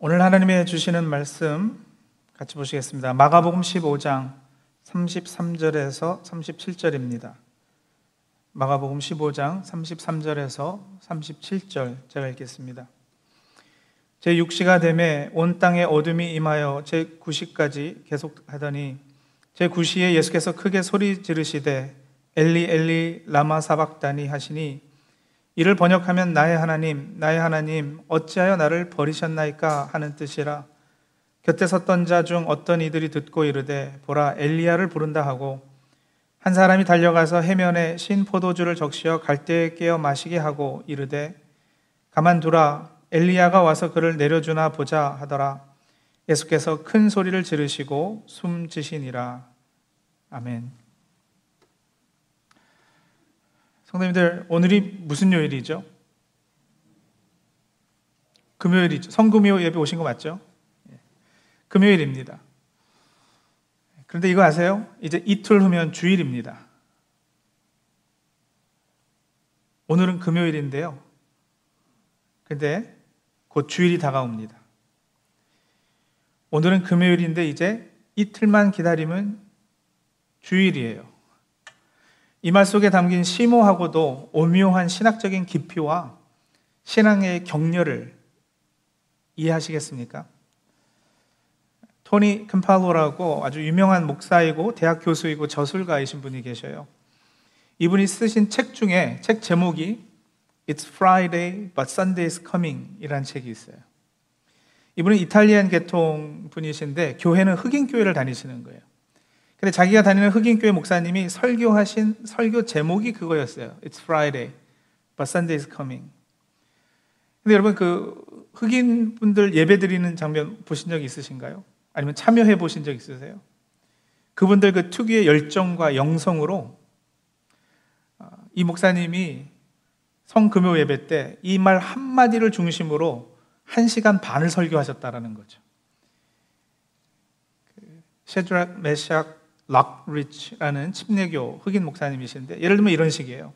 오늘 하나님의 주시는 말씀 같이 보시겠습니다. 마가복음 15장 33절에서 37절입니다. 마가복음 15장 33절에서 37절 제가 읽겠습니다. 제 6시가 되매 온 땅에 어둠이 임하여 제 9시까지 계속하더니 제 9시에 예수께서 크게 소리 지르시되 엘리 엘리 라마 사박다니 하시니 이를 번역하면 나의 하나님 나의 하나님 어찌하여 나를 버리셨나이까 하는 뜻이라. 곁에 섰던 자 중 어떤 이들이 듣고 이르되 보라 엘리야를 부른다 하고 한 사람이 달려가서 해면에 신 포도주를 적시어 갈대에 깨어 마시게 하고 이르되 가만두라 엘리야가 와서 그를 내려주나 보자 하더라. 예수께서 큰 소리를 지르시고 숨지시니라. 아멘. 성도님들 오늘이 무슨 요일이죠? 금요일이죠. 성금요 예배 오신 거 맞죠? 금요일입니다. 그런데 이거 아세요? 이제 이틀 후면 주일입니다. 오늘은 금요일인데요. 근데 곧 주일이 다가옵니다. 오늘은 금요일인데 이제 이틀만 기다리면 주일이에요. 이 말 속에 담긴 심오하고도 오묘한 신학적인 깊이와 신앙의 격려를 이해하시겠습니까? 토니 컴팔로라고 아주 유명한 목사이고 대학 교수이고 저술가이신 분이 계셔요. 이분이 쓰신 책 중에 책 제목이 It's Friday but Sunday is Coming 이라는 책이 있어요. 이분은 이탈리안 계통 분이신데 교회는 흑인 교회를 다니시는 거예요. 근데 자기가 다니는 흑인 교회 목사님이 설교하신 설교 제목이 그거였어요. It's Friday but Sunday is coming. 근데 여러분 그 흑인 분들 예배 드리는 장면 보신 적 있으신가요? 아니면 참여해 보신 적 있으세요? 그분들 그 특유의 열정과 영성으로 아, 이 목사님이 성금요 예배 때 이 말 한마디를 중심으로 한 시간 반을 설교하셨다라는 거죠. 그 셰드락 메샥 락리치라는 침례교 흑인 목사님이신데 예를 들면 이런 식이에요.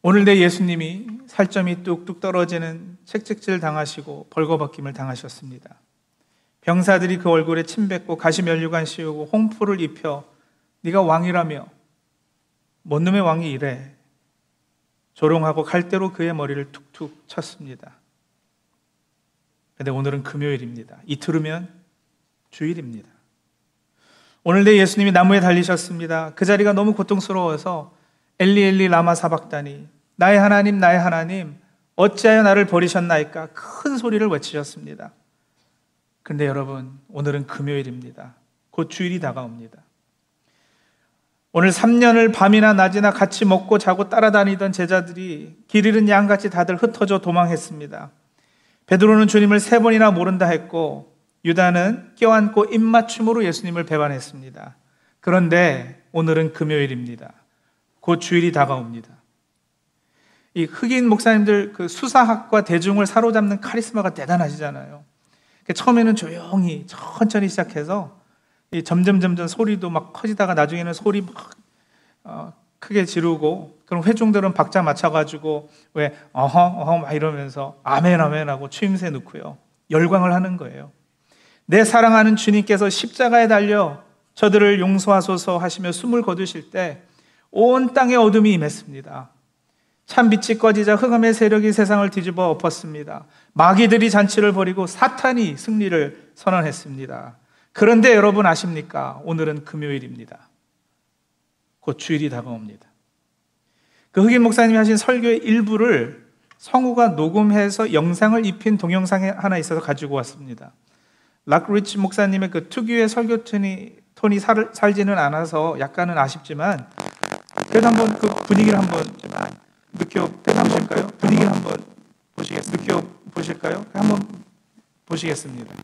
오늘 내 예수님이 살점이 뚝뚝 떨어지는 책찍질 당하시고 벌거벗김을 당하셨습니다. 병사들이 그 얼굴에 침 뱉고 가시 면류관 씌우고 홍포를 입혀 네가 왕이라며 뭔 놈의 왕이 이래 조롱하고 칼대로 그의 머리를 툭툭 쳤습니다. 근데 오늘은 금요일입니다. 이틀 후면 주일입니다. 오늘 내 예수님이 나무에 달리셨습니다. 그 자리가 너무 고통스러워서 엘리 엘리 라마 사박다니 나의 하나님 나의 하나님 어찌하여 나를 버리셨나이까 큰 소리를 외치셨습니다. 근데 여러분, 오늘은 금요일입니다. 곧 주일이 다가옵니다. 오늘 3년을 밤이나 낮이나 같이 먹고 자고 따라다니던 제자들이 길 잃은 양같이 다들 흩어져 도망했습니다. 베드로는 주님을 세 번이나 모른다 했고 유다는 껴안고 입맞춤으로 예수님을 배반했습니다. 그런데 오늘은 금요일입니다. 곧 주일이 다가옵니다. 이 흑인 목사님들 그 수사학과 대중을 사로잡는 카리스마가 대단하시잖아요. 그 처음에는 조용히 천천히 시작해서 점점 점점 소리도 막 커지다가 나중에는 소리 막 어, 크게 지르고 그럼 회중들은 박자 맞춰가지고 왜 어허 어허 막 이러면서 아멘 아멘 하고 추임새 넣고요 열광을 하는 거예요. 내 사랑하는 주님께서 십자가에 달려 저들을 용서하소서 하시며 숨을 거두실 때 온 땅에 어둠이 임했습니다. 참 빛이 꺼지자 흑암의 세력이 세상을 뒤집어 엎었습니다. 마귀들이 잔치를 벌이고 사탄이 승리를 선언했습니다. 그런데 여러분 아십니까? 오늘은 금요일입니다. 곧 주일이 다가옵니다. 그 흑인 목사님이 하신 설교의 일부를 성우가 녹음해서 영상을 입힌 동영상이 하나 있어서 가지고 왔습니다. 락리치 목사님의 그 특유의 설교 톤이, 톤이 살, 살지는 않아서 약간은 아쉽지만 그래도 한번 그 분위기를 한번 느껴 보실까요? 분위기를 한번 느껴 보실까요? 한번 보시겠습니다.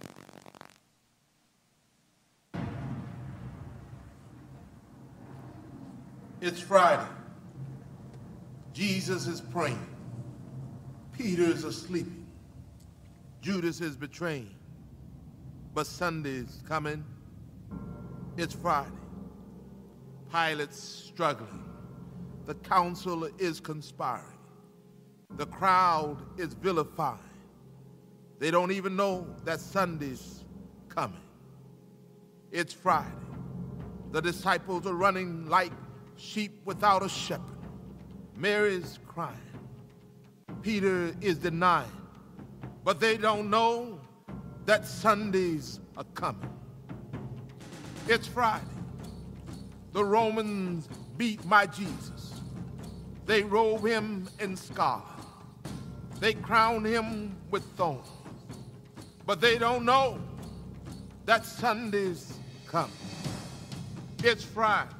It's Friday. Jesus is praying. Peter is asleep. Judas is betraying. But Sunday's coming. It's Friday. Pilate's struggling. The council is conspiring. The crowd is vilifying. They don't even know that Sunday's coming. It's Friday. The disciples are running like sheep without a shepherd. Mary's crying. Peter is denying. But they don't know that Sundays are coming. It's Friday. The Romans beat my Jesus. They robe him in scarlet. They crown him with thorns. But they don't know that Sunday's coming. It's Friday.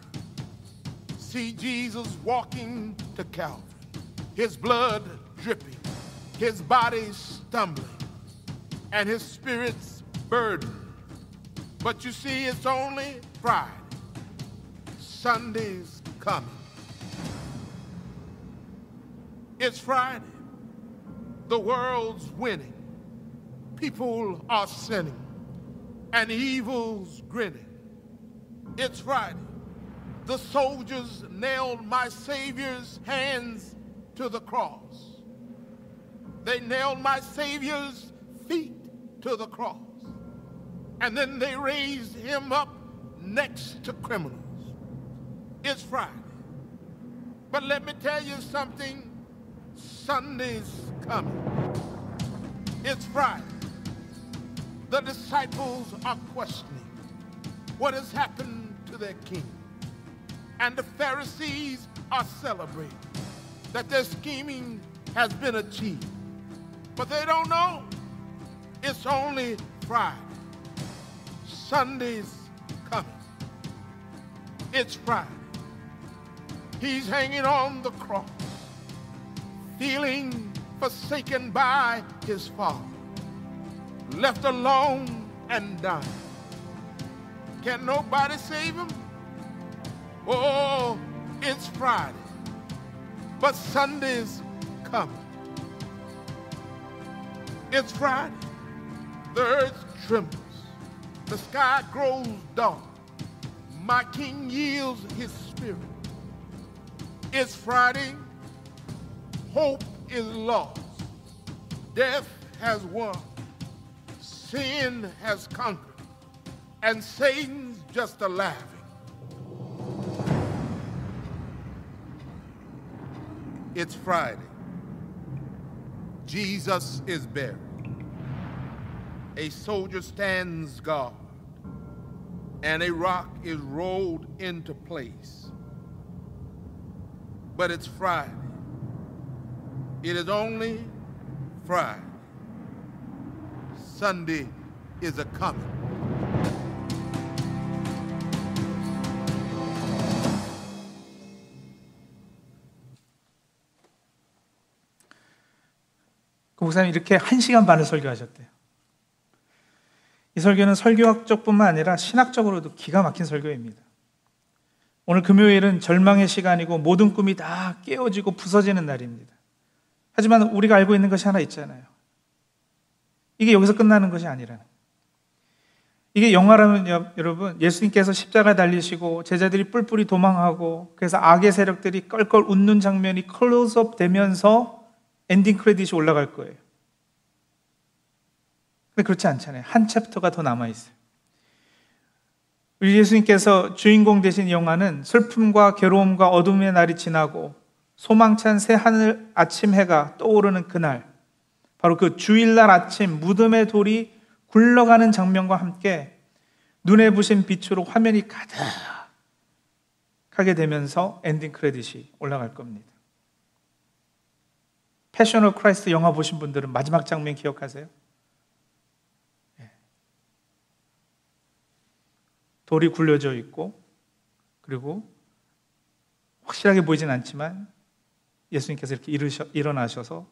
See Jesus walking to Calvary, his blood dripping, his body stumbling, and his spirit's burden. But you see, it's only Friday. Sunday's coming. It's Friday. The world's winning. People are sinning. And evil's grinning. It's Friday. The soldiers nailed my Savior's hands to the cross. They nailed my Savior's feet to the cross. And then they raised him up next to criminals. It's Friday. But let me tell you something Sunday's coming. It's Friday. The disciples are questioning what has happened to their king. And the Pharisees are celebrating that their scheming has been achieved. But they don't know it's only Friday. Sunday's coming. It's Friday. He's hanging on the cross, feeling forsaken by his father, left alone and dying. Can nobody save him? Oh, it's Friday, but Sunday's coming. It's Friday. The earth trembles. The sky grows dark. My king yields his spirit. It's Friday. Hope is lost. Death has won. Sin has conquered. And Satan's just a laughing. It's Friday. Jesus is buried A soldier stands guard, and a rock is rolled into place. But it's Friday. It is only Friday. Sunday is a coming. 그 목사님 이렇게 한 시간 반을 설교하셨대요. 이 설교는 설교학적뿐만 아니라 신학적으로도 기가 막힌 설교입니다. 오늘 금요일은 절망의 시간이고 모든 꿈이 다 깨어지고 부서지는 날입니다. 하지만 우리가 알고 있는 것이 하나 있잖아요. 이게 여기서 끝나는 것이 아니라는. 이게 영화라면 여러분 예수님께서 십자가 달리시고 제자들이 뿔뿔이 도망하고 그래서 악의 세력들이 껄껄 웃는 장면이 클로즈업 되면서 엔딩 크레딧이 올라갈 거예요. 근데 그렇지 않잖아요. 한 챕터가 더 남아 있어요. 우리 예수님께서 주인공 되신 영화는 슬픔과 괴로움과 어둠의 날이 지나고 소망찬 새 하늘 아침 해가 떠오르는 그날, 바로 그 주일날 아침 무덤의 돌이 굴러가는 장면과 함께 눈에 부신 빛으로 화면이 가득하게 되면서 엔딩 크레딧이 올라갈 겁니다. Passion of Christ 영화 보신 분들은 마지막 장면 기억하세요? 돌이 굴려져 있고 그리고 확실하게 보이진 않지만 예수님께서 이렇게 일으셔, 일어나셔서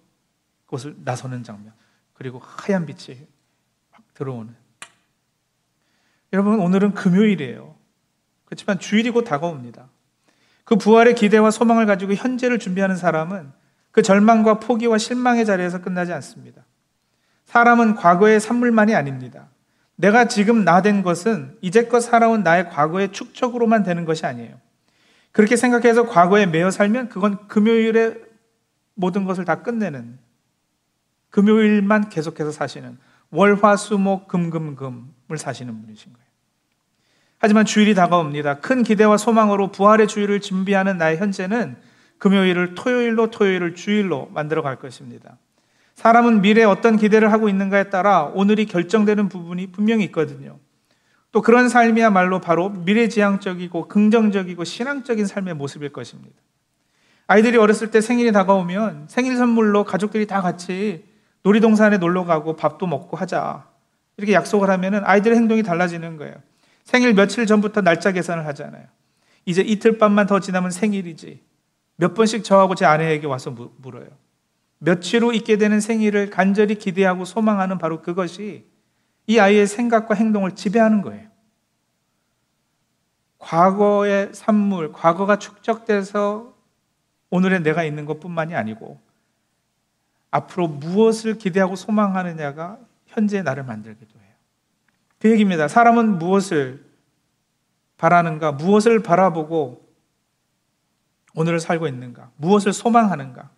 그곳을 나서는 장면 그리고 하얀 빛이 확 들어오는 여러분 오늘은 금요일이에요 그렇지만 주일이 곧 다가옵니다 그 부활의 기대와 소망을 가지고 현재를 준비하는 사람은 그 절망과 포기와 실망의 자리에서 끝나지 않습니다. 사람은 과거의 산물만이 아닙니다. 내가 지금 나 된 것은 이제껏 살아온 나의 과거의 축적으로만 되는 것이 아니에요. 그렇게 생각해서 과거에 매여 살면 그건 금요일에 모든 것을 다 끝내는 금요일만 계속해서 사시는 월화수목 금금금을 사시는 분이신 거예요. 하지만 주일이 다가옵니다. 큰 기대와 소망으로 부활의 주일을 준비하는 나의 현재는 금요일을 토요일로 토요일을 주일로 만들어 갈 것입니다. 사람은 미래에 어떤 기대를 하고 있는가에 따라 오늘이 결정되는 부분이 분명히 있거든요. 또 그런 삶이야말로 바로 미래지향적이고 긍정적이고 신앙적인 삶의 모습일 것입니다. 아이들이 어렸을 때 생일이 다가오면 생일 선물로 가족들이 다 같이 놀이동산에 놀러 가고 밥도 먹고 하자. 이렇게 약속을 하면 아이들의 행동이 달라지는 거예요. 생일 며칠 전부터 날짜 계산을 하잖아요. 이제 이틀 밤만 더 지나면 생일이지. 몇 번씩 저하고 제 아내에게 와서 물어요. 며칠 후 있게 되는 생일을 간절히 기대하고 소망하는 바로 그것이 이 아이의 생각과 행동을 지배하는 거예요. 과거의 산물, 과거가 축적돼서 오늘의 내가 있는 것 뿐만이 아니고 앞으로 무엇을 기대하고 소망하느냐가 현재의 나를 만들기도 해요. 그 얘기입니다. 사람은 무엇을 바라는가, 무엇을 바라보고 오늘을 살고 있는가, 무엇을 소망하는가,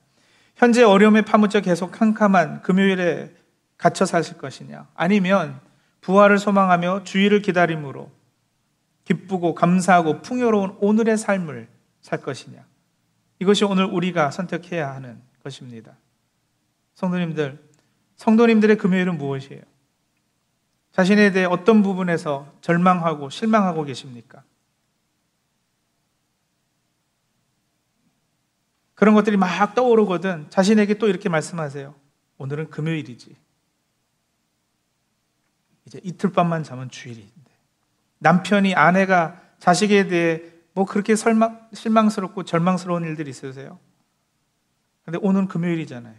현재 어려움에 파묻혀 계속 캄캄한 금요일에 갇혀 사실 것이냐, 아니면 부활을 소망하며 주의를 기다림으로 기쁘고 감사하고 풍요로운 오늘의 삶을 살 것이냐. 이것이 오늘 우리가 선택해야 하는 것입니다. 성도님들, 성도님들의 금요일은 무엇이에요? 자신에 대해 어떤 부분에서 절망하고 실망하고 계십니까? 그런 것들이 막 떠오르거든 자신에게 또 이렇게 말씀하세요. 오늘은 금요일이지. 이제 이틀 밤만 자면 주일인데. 남편이 아내가 자식에 대해 뭐 그렇게 설망, 실망스럽고 절망스러운 일들이 있으세요? 근데 오늘은 금요일이잖아요.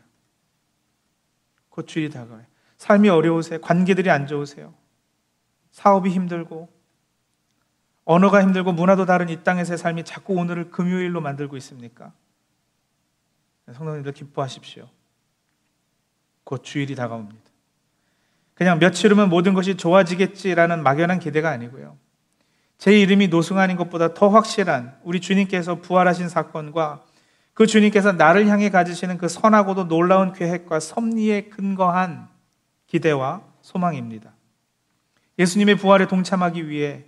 곧 주일이 다가와요. 삶이 어려우세요? 관계들이 안 좋으세요? 사업이 힘들고 언어가 힘들고 문화도 다른 이 땅에서의 삶이 자꾸 오늘을 금요일로 만들고 있습니까? 성도님들 기뻐하십시오. 곧 주일이 다가옵니다. 그냥 며칠 후면 모든 것이 좋아지겠지라는 막연한 기대가 아니고요. 제 이름이 노승환인 것보다 더 확실한 우리 주님께서 부활하신 사건과 그 주님께서 나를 향해 가지시는 그 선하고도 놀라운 계획과 섭리에 근거한 기대와 소망입니다. 예수님의 부활에 동참하기 위해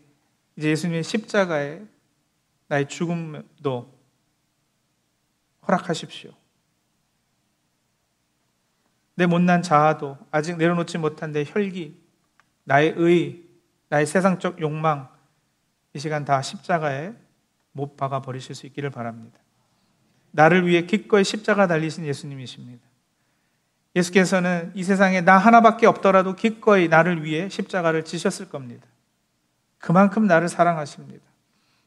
이제 예수님의 십자가에 나의 죽음도 허락하십시오. 내 못난 자아도 아직 내려놓지 못한 내 혈기, 나의 의, 나의 세상적 욕망, 이 시간 다 십자가에 못 박아 버리실 수 있기를 바랍니다. 나를 위해 기꺼이 십자가 달리신 예수님이십니다. 예수께서는 이 세상에 나 하나밖에 없더라도 기꺼이 나를 위해 십자가를 지셨을 겁니다. 그만큼 나를 사랑하십니다.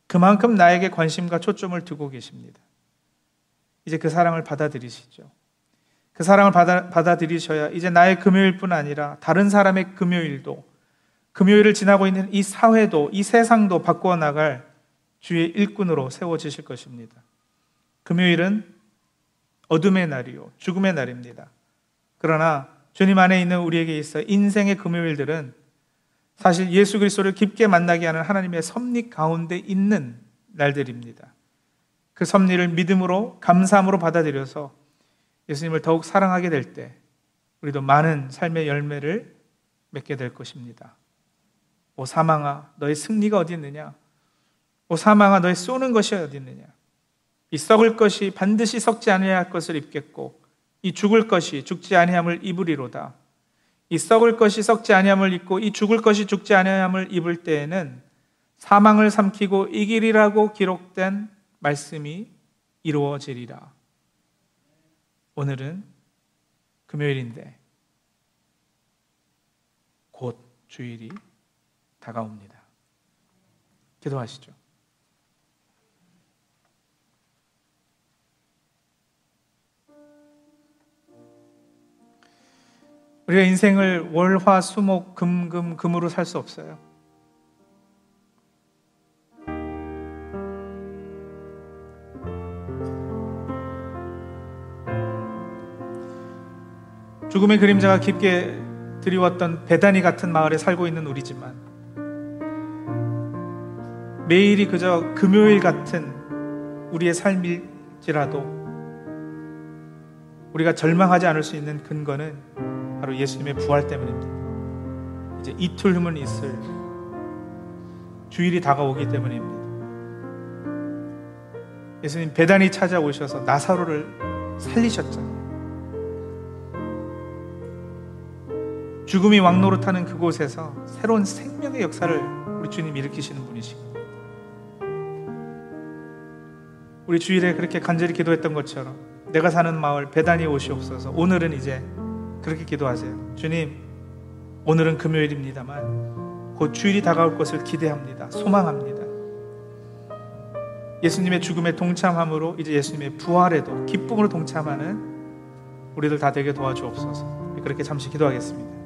그만큼 나에게 관심과 초점을 두고 계십니다. 이제 그 사랑을 받아들이시죠. 그 사랑을 받아, 받아들이셔야 이제 나의 금요일뿐 아니라 다른 사람의 금요일도 금요일을 지나고 있는 이 사회도 이 세상도 바꾸어 나갈 주의 일꾼으로 세워지실 것입니다. 금요일은 어둠의 날이요 죽음의 날입니다. 그러나 주님 안에 있는 우리에게 있어 인생의 금요일들은 사실 예수 그리스도를 깊게 만나게 하는 하나님의 섭리 가운데 있는 날들입니다. 그 섭리를 믿음으로 감사함으로 받아들여서 예수님을 더욱 사랑하게 될 때 우리도 많은 삶의 열매를 맺게 될 것입니다. 오 사망아 너의 승리가 어디 있느냐? 오 사망아 너의 쏘는 것이 어디 있느냐? 이 썩을 것이 반드시 썩지 아니할 하 것을 입겠고 이 죽을 것이 죽지 아니함을 입으리로다. 이 썩을 것이 썩지 아니함을 입고 이 죽을 것이 죽지 아니함을 입을 때에는 사망을 삼키고 이길이라고 기록된 말씀이 이루어지리라. 오늘은 금요일인데 곧 주일이 다가옵니다. 기도하시죠. 우리가 인생을 월 화 수 목 금 금 금으로 살 수 없어요. 죽음의 그림자가 깊게 드리웠던 배단이 같은 마을에 살고 있는 우리지만 매일이 그저 금요일 같은 우리의 삶일지라도 우리가 절망하지 않을 수 있는 근거는 바로 예수님의 부활 때문입니다. 이제 이틀 후면 있을 주일이 다가오기 때문입니다. 예수님 배단이 찾아오셔서 나사로를 살리셨잖아요. 죽음이 왕노릇하는 그곳에서 새로운 생명의 역사를 우리 주님 일으키시는 분이시고 우리 주일에 그렇게 간절히 기도했던 것처럼 내가 사는 마을 배단이 오시옵소서 오늘은 이제 그렇게 기도하세요. 주님 오늘은 금요일입니다만 곧 주일이 다가올 것을 기대합니다. 소망합니다. 예수님의 죽음에 동참함으로 이제 예수님의 부활에도 기쁨으로 동참하는 우리들 다 되게 도와주옵소서. 그렇게 잠시 기도하겠습니다.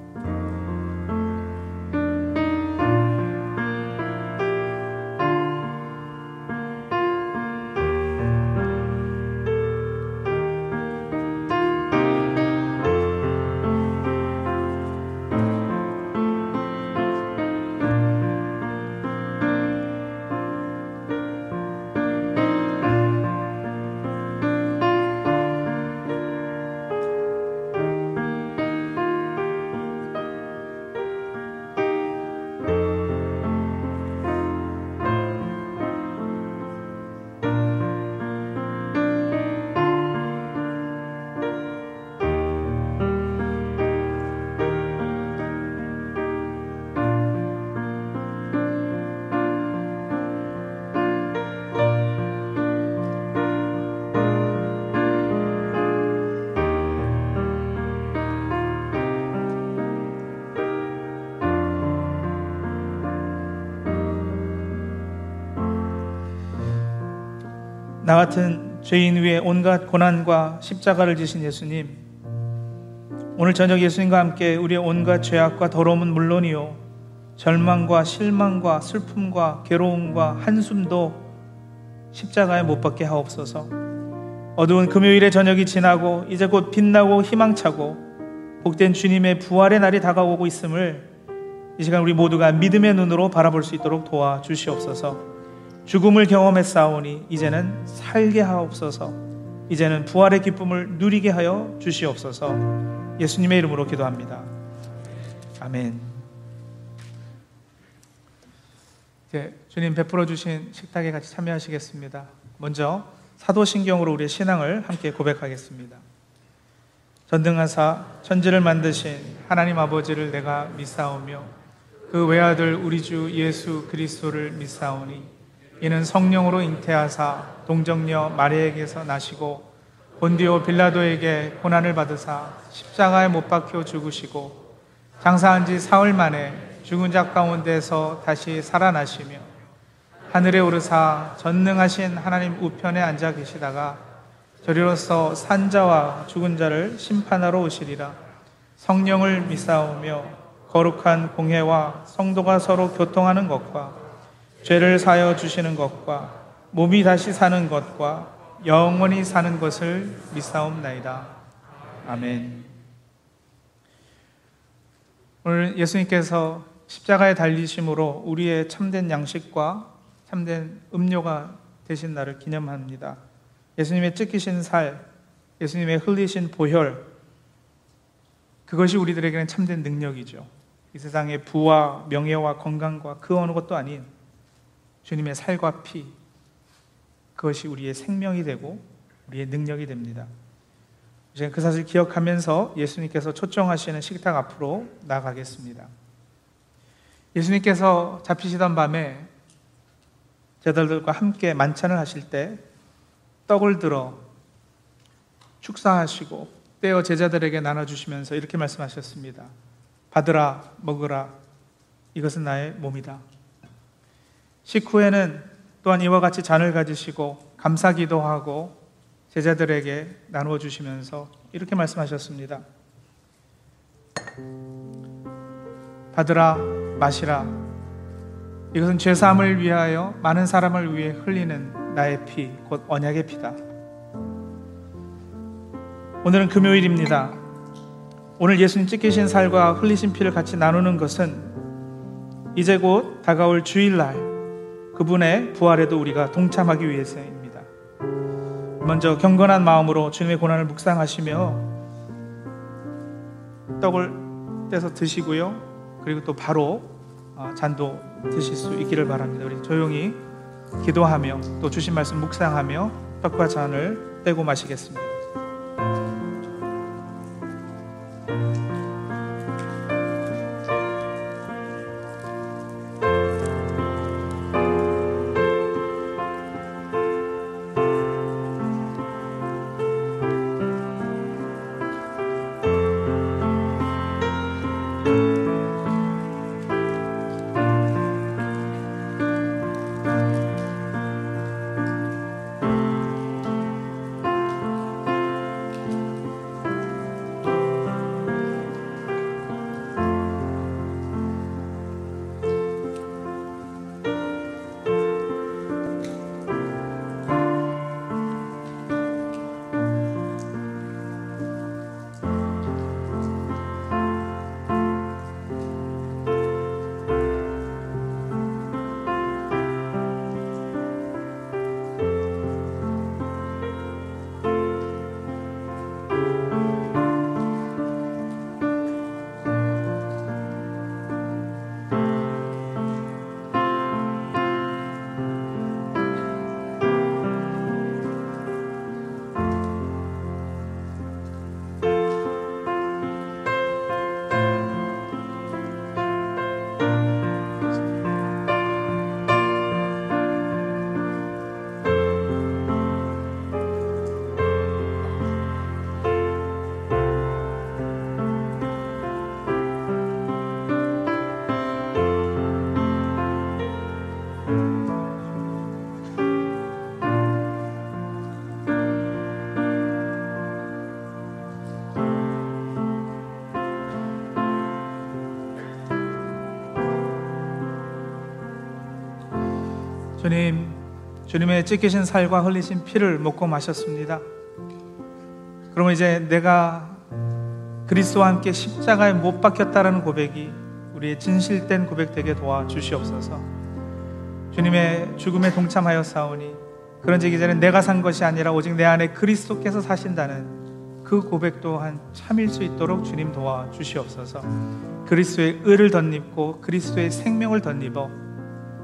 나 같은 죄인 위에 온갖 고난과 십자가를 지신 예수님, 오늘 저녁 예수님과 함께 우리의 온갖 죄악과 더러움은 물론이요, 절망과 실망과 슬픔과 괴로움과 한숨도 십자가에 못 박게 하옵소서. 어두운 금요일의 저녁이 지나고 이제 곧 빛나고 희망차고 복된 주님의 부활의 날이 다가오고 있음을 이 시간 우리 모두가 믿음의 눈으로 바라볼 수 있도록 도와 주시옵소서. 죽음을 경험했사오니 이제는 살게 하옵소서. 이제는 부활의 기쁨을 누리게 하여 주시옵소서. 예수님의 이름으로 기도합니다. 아멘. 이제 주님 베풀어 주신 식탁에 같이 참여하시겠습니다. 먼저 사도신경으로 우리의 신앙을 함께 고백하겠습니다. 전등하사 천지를 만드신 하나님 아버지를 내가 믿사오며 그 외아들 우리 주 예수 그리스도를 믿사오니 이는 성령으로 잉태하사 동정녀 마리에게서 나시고 본디오 빌라도에게 고난을 받으사 십자가에 못 박혀 죽으시고 장사한 지 사흘 만에 죽은 자 가운데서 다시 살아나시며 하늘에 오르사 전능하신 하나님 우편에 앉아 계시다가 저리로서 산자와 죽은 자를 심판하러 오시리라. 성령을 믿사오며 거룩한 공회와 성도가 서로 교통하는 것과 죄를 사여 주시는 것과 몸이 다시 사는 것과 영원히 사는 것을 믿사옵나이다. 아멘. 오늘 예수님께서 십자가에 달리심으로 우리의 참된 양식과 참된 음료가 되신 날을 기념합니다. 예수님의 찢기신 살, 예수님의 흘리신 보혈, 그것이 우리들에게는 참된 능력이죠. 이 세상의 부와 명예와 건강과 그 어느 것도 아닌 주님의 살과 피, 그것이 우리의 생명이 되고 우리의 능력이 됩니다. 이제 그 사실 기억하면서 예수님께서 초청하시는 식탁 앞으로 나가겠습니다. 예수님께서 잡히시던 밤에 제자들과 함께 만찬을 하실 때 떡을 들어 축사하시고 떼어 제자들에게 나눠주시면서 이렇게 말씀하셨습니다. 받으라, 먹으라. 이것은 나의 몸이다. 식후에는 또한 이와 같이 잔을 가지시고 감사 기도하고 제자들에게 나누어 주시면서 이렇게 말씀하셨습니다. 받으라 마시라 이것은 죄 사함을 위하여 많은 사람을 위해 흘리는 나의 피, 곧 언약의 피다. 오늘은 금요일입니다. 오늘 예수님 찢기신 살과 흘리신 피를 같이 나누는 것은 이제 곧 다가올 주일날 그분의 부활에도 우리가 동참하기 위해서입니다. 먼저 경건한 마음으로 주님의 고난을 묵상하시며 떡을 떼서 드시고요. 그리고 또 바로 어, 잔도 드실 수 있기를 바랍니다. 우리 조용히 기도하며 또 주신 말씀 묵상하며 떡과 잔을 떼고 마시겠습니다. 주님, 주님의 찢기신 살과 흘리신 피를 먹고 마셨습니다. 그러면 이제 내가 그리스도와 함께 십자가에 못 박혔다라는 고백이 우리의 진실된 고백되게 도와 주시옵소서. 주님의 죽음에 동참하여 사오니 그런즉 이제는 내가 산 것이 아니라 오직 내 안에 그리스도께서 사신다는 그 고백 또한 참일 수 있도록 주님 도와 주시옵소서. 그리스도의 의를 덧입고 그리스도의 생명을 덧입어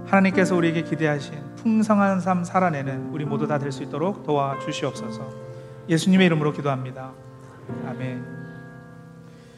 하나님께서 우리에게 기대하신 풍성한 삶 살아내는 우리 모두 다 될 수 있도록 도와 주시옵소서. 예수님의 이름으로 기도합니다. 아멘.